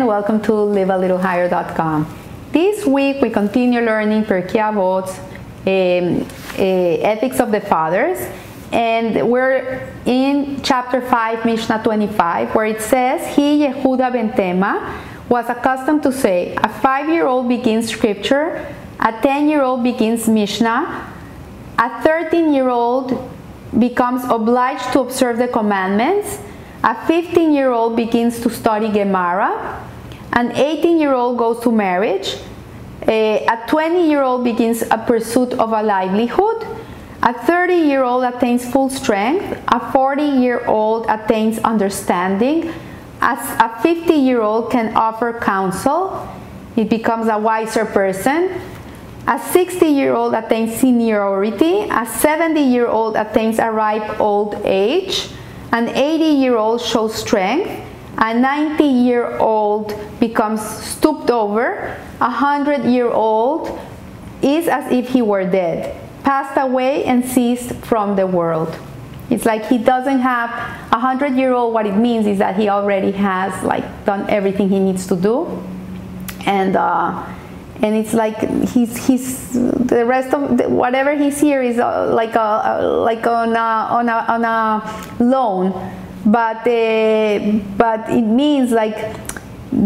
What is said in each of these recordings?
and welcome to livealittlehigher.com. This week we continue learning Pirkei Avot, um, uh, Ethics of the Fathers, and we're in chapter 5, Mishnah 25, where it says, He, Yehuda ben Tema, was accustomed to say, A five year old begins scripture, a 10 year old begins Mishnah, a 13 year old becomes obliged to observe the commandments, a 15 year old begins to study Gemara, an 18 year old goes to marriage, a 20 year old begins a pursuit of a livelihood, a 30 year old attains full strength, a 40 year old attains understanding, as a 50 year old can offer counsel, it becomes a wiser person. A 60 year old attains seniority, a 70 year old attains a ripe old age, an 80 year old shows strength, a 90 year old becomes stooped over, a 100 year old is as if he were dead, passed away and ceased from the world. It's like he doesn't have a 100 year old, what it means is that he already has like done everything he needs to do. And uh, and it's like he's he's the rest of the, whatever he's here is uh, like a, uh, like on a, on a, on a loan but uh, but it means like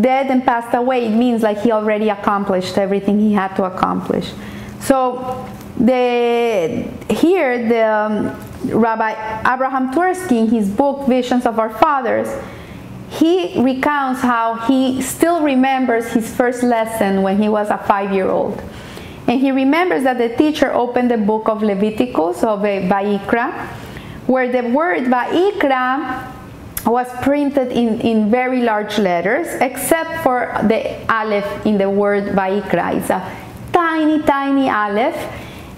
dead and passed away it means like he already accomplished everything he had to accomplish so the here the um, rabbi abraham twersky in his book visions of our fathers he recounts how he still remembers his first lesson when he was a five year old. And he remembers that the teacher opened the book of Leviticus, of Vaikra, where the word Vaikra was printed in, in very large letters, except for the Aleph in the word Vaikra. It's a tiny, tiny Aleph.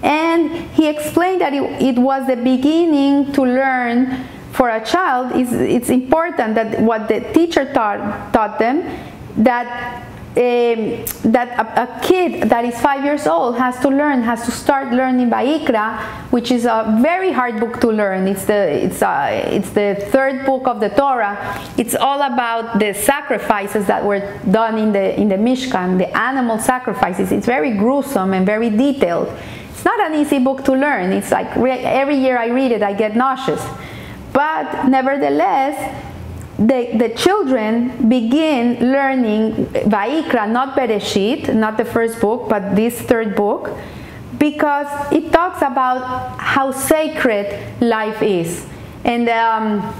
And he explained that it, it was the beginning to learn for a child is it's important that what the teacher taught, taught them that um, that a, a, kid that is five years old has to learn, has to start learning Vaikra, which is a very hard book to learn. It's the it's a, it's the third book of the Torah. It's all about the sacrifices that were done in the in the Mishkan, the animal sacrifices. It's very gruesome and very detailed. It's not an easy book to learn. It's like every year I read it, I get nauseous. But nevertheless, the, the children begin learning Vaikra, not Bereshit, not the first book, but this third book, because it talks about how sacred life is. And, um,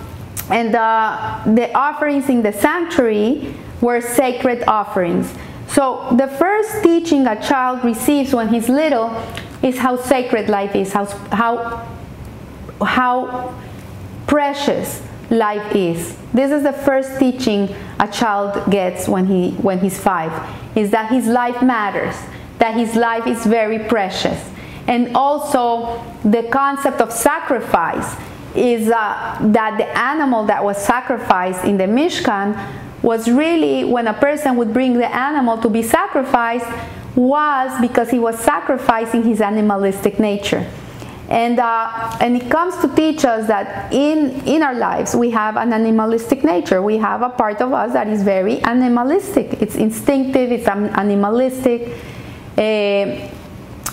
and uh, the offerings in the sanctuary were sacred offerings. So the first teaching a child receives when he's little is how sacred life is, how, how, how precious life is. This is the first teaching a child gets when he when he's 5 is that his life matters, that his life is very precious. And also the concept of sacrifice is uh, that the animal that was sacrificed in the Mishkan was really when a person would bring the animal to be sacrificed was because he was sacrificing his animalistic nature. And, uh, and it comes to teach us that in, in our lives we have an animalistic nature. We have a part of us that is very animalistic. It's instinctive, it's animalistic. Uh,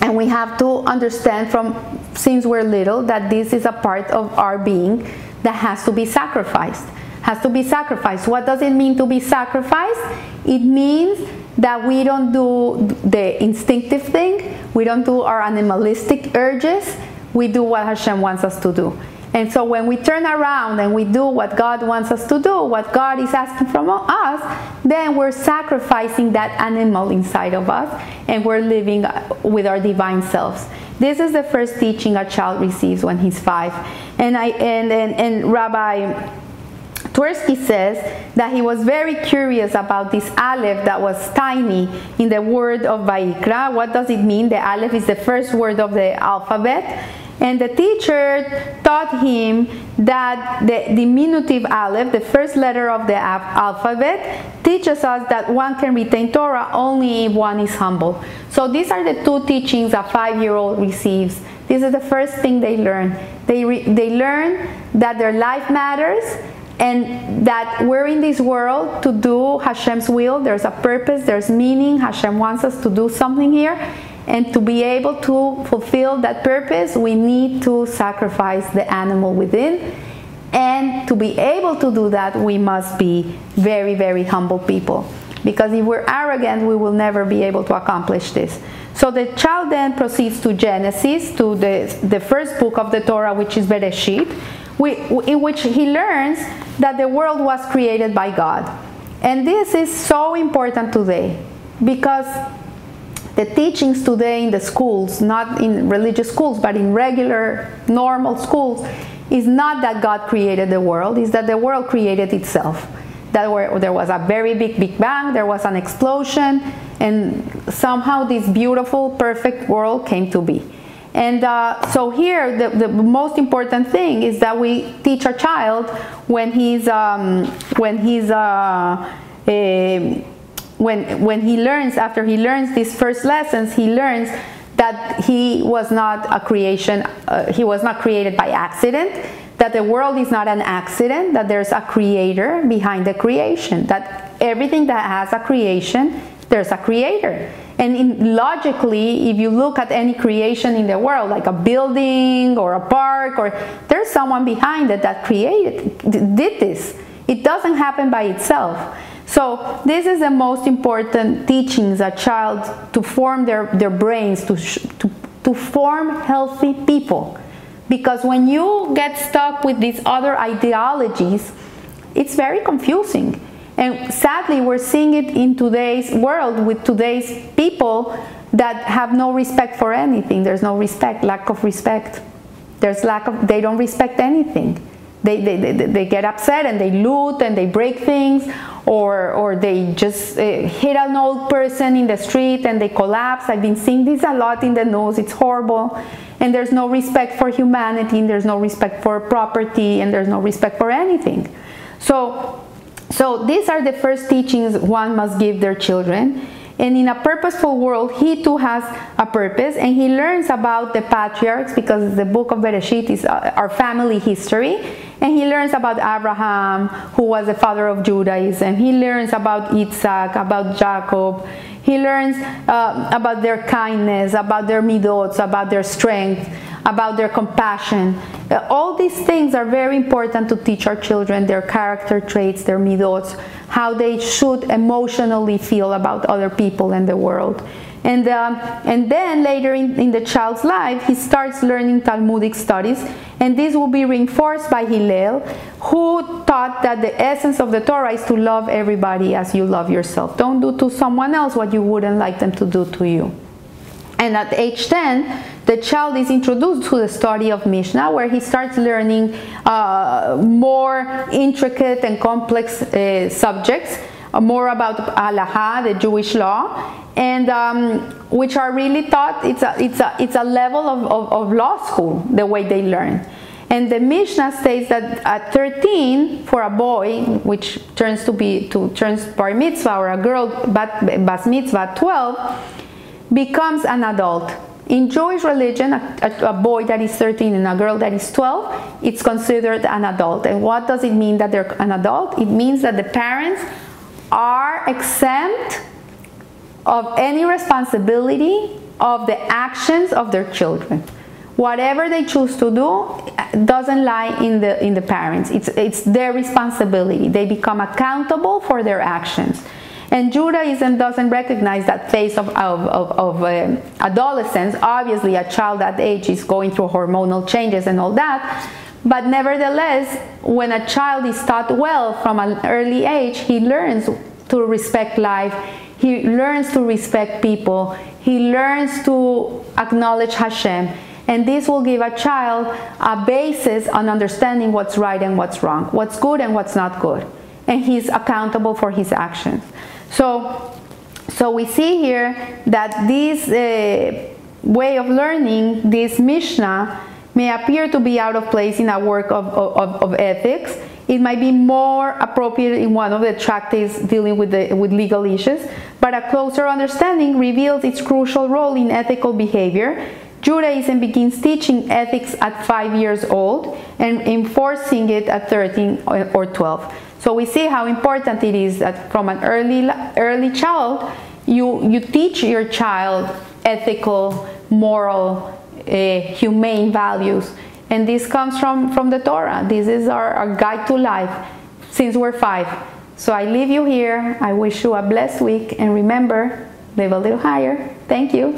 and we have to understand from since we're little that this is a part of our being that has to be sacrificed. Has to be sacrificed. What does it mean to be sacrificed? It means that we don't do the instinctive thing, we don't do our animalistic urges, we do what Hashem wants us to do. And so when we turn around and we do what God wants us to do, what God is asking from us, then we're sacrificing that animal inside of us and we're living with our divine selves. This is the first teaching a child receives when he's five. And I and and, and Rabbi Twersky says that he was very curious about this aleph that was tiny in the word of Vaikra. What does it mean? The aleph is the first word of the alphabet. And the teacher taught him that the diminutive aleph, the first letter of the alphabet, teaches us that one can retain Torah only if one is humble. So these are the two teachings a five-year-old receives. This is the first thing they learn. They, they learn that their life matters and that we're in this world to do Hashem's will. There's a purpose, there's meaning. Hashem wants us to do something here. And to be able to fulfill that purpose, we need to sacrifice the animal within. And to be able to do that, we must be very, very humble people. Because if we're arrogant, we will never be able to accomplish this. So the child then proceeds to Genesis, to the, the first book of the Torah, which is Bereshit, in which he learns that the world was created by God. And this is so important today because the teachings today in the schools, not in religious schools, but in regular, normal schools, is not that God created the world, is that the world created itself. That there was a very big Big Bang, there was an explosion, and somehow this beautiful, perfect world came to be. And uh, so here, the, the, most important thing is that we teach our child when he's um, when he's uh, a, when when he learns after he learns these first lessons, he learns that he was not a creation. Uh, he was not created by accident. That the world is not an accident. That there's a creator behind the creation. That everything that has a creation, there's a creator and in, logically, if you look at any creation in the world, like a building or a park, or there's someone behind it that created, did this. It doesn't happen by itself. So this is the most important teachings a child to form their, their brains, to, to, to form healthy people. Because when you get stuck with these other ideologies, it's very confusing. And sadly, we're seeing it in today's world with today's people that have no respect for anything. There's no respect, lack of respect. There's lack of, they don't respect anything. They, they, they, they get upset and they loot and they break things or, or they just uh, hit an old person in the street and they collapse. I've been seeing this a lot in the news. It's horrible. And there's no respect for humanity, and there's no respect for property, and there's no respect for anything. So so these are the first teachings one must give their children. And in a purposeful world, he too has a purpose and he learns about the patriarchs because the book of Bereshit is uh, our family history. And he learns about Abraham, who was the father of Judaism. He learns about Isaac, about Jacob. He learns uh, about their kindness, about their midots, about their strength about their compassion. Uh, all these things are very important to teach our children their character traits, their midots, how they should emotionally feel about other people and the world. And, um, and then later in, in the child's life, he starts learning Talmudic studies, and this will be reinforced by Hillel, who taught that the essence of the Torah is to love everybody as you love yourself. Don't do to someone else what you wouldn't like them to do to you. And at age 10, the child is introduced to the study of Mishnah, where he starts learning uh, more intricate and complex uh, subjects, uh, more about halacha, the Jewish law, and um, which are really taught. It's a it's a it's a level of, of, of law school the way they learn. And the Mishnah states that at 13, for a boy, which turns to be to turns bar mitzvah, or a girl bat, bas mitzvah 12 becomes an adult. Jewish religion, a, a, a, boy that is 13 and a girl that is 12, it's considered an adult. And what does it mean that they're an adult? It means that the parents are exempt of any responsibility of the actions of their children. Whatever they choose to do uh, doesn't lie in the in the parents. It's it's their responsibility. They become accountable for their actions. And Judaism doesn't recognize that phase of, of, of, of uh, adolescence. Obviously, a child that age is going through hormonal changes and all that. But nevertheless, when a child is taught well from an early age, he learns to respect life, he learns to respect people, he learns to acknowledge Hashem. And this will give a child a basis on understanding what's right and what's wrong, what's good and what's not good. And he's accountable for his actions. So, so we see here that this uh, way of learning, this Mishnah, may appear to be out of place in a work of, of, of ethics. It might be more appropriate in one of the tractates dealing with, the, with legal issues, but a closer understanding reveals its crucial role in ethical behavior Judaism begins teaching ethics at five years old and enforcing it at 13 or 12. So we see how important it is that from an early early child, you you teach your child ethical, moral, uh, humane values, and this comes from from the Torah. This is our, our guide to life since we're five. So I leave you here. I wish you a blessed week, and remember, live a little higher. Thank you.